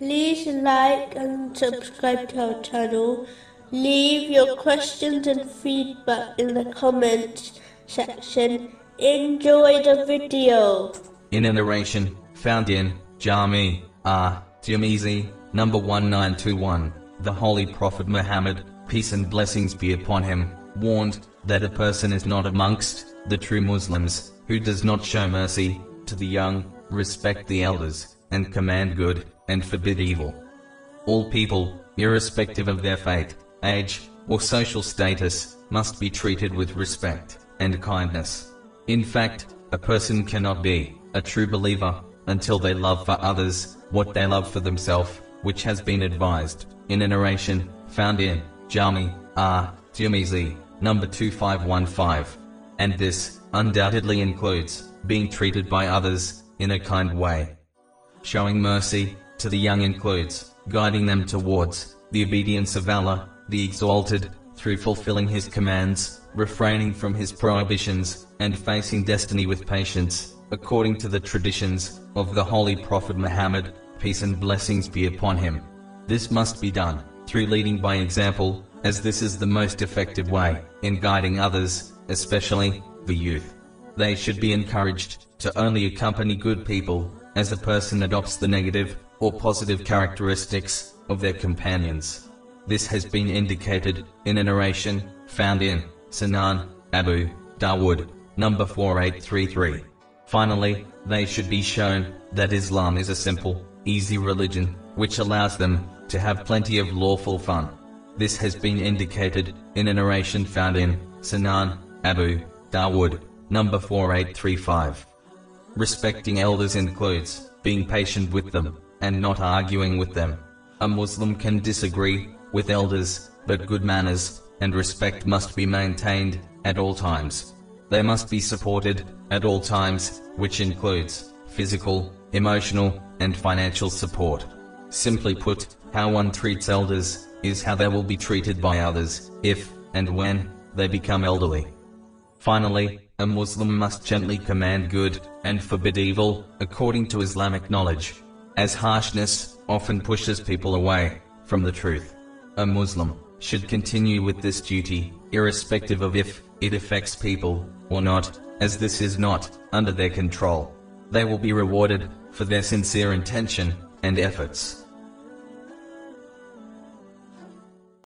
like and subscribe to our channel. Leave your questions and feedback in the comments section. Enjoy the video. In a narration found in Jami R. Tirmizi, number 1921, the Holy Prophet Muhammad, peace and blessings be upon him, warned that a person is not amongst the true Muslims who does not show mercy to the young, respect the elders, and command good, and forbid evil. All people, irrespective of their faith, age, or social status, must be treated with respect and kindness. In fact, a person cannot be a true believer until they love for others what they love for themselves, which has been advised in a narration found in Jami R. Tirmizi, number 2515. And this undoubtedly includes being treated by others in a kind way. Showing mercy to the young includes guiding them towards the obedience of Allah, the Exalted, through fulfilling His commands, refraining from His prohibitions, and facing destiny with patience, according to the traditions of the Holy Prophet Muhammad, peace and blessings be upon him. This must be done through leading by example, as this is the most effective way in guiding others, especially the youth. They should be encouraged to only accompany good people, as a person adopts the negative or positive characteristics of their companions. This has been indicated in a narration found in Sunan Abu Dawood, number 4833. Finally, they should be shown that Islam is a simple, easy religion, which allows them to have plenty of lawful fun. This has been indicated in a narration found in Sunan Abu Dawood, number 4835. Respecting elders includes being patient with them and not arguing with them. A Muslim can disagree with elders, but good manners and respect must be maintained at all times. They must be supported at all times, which includes physical, emotional, and financial support. Simply put, how one treats elders is how they will be treated by others if and when they become elderly. Finally, a Muslim must gently command good and forbid evil according to Islamic knowledge, as harshness often pushes people away from the truth. A Muslim should continue with this duty, irrespective of if it affects people or not, as this is not under their control. They will be rewarded for their sincere intention and efforts.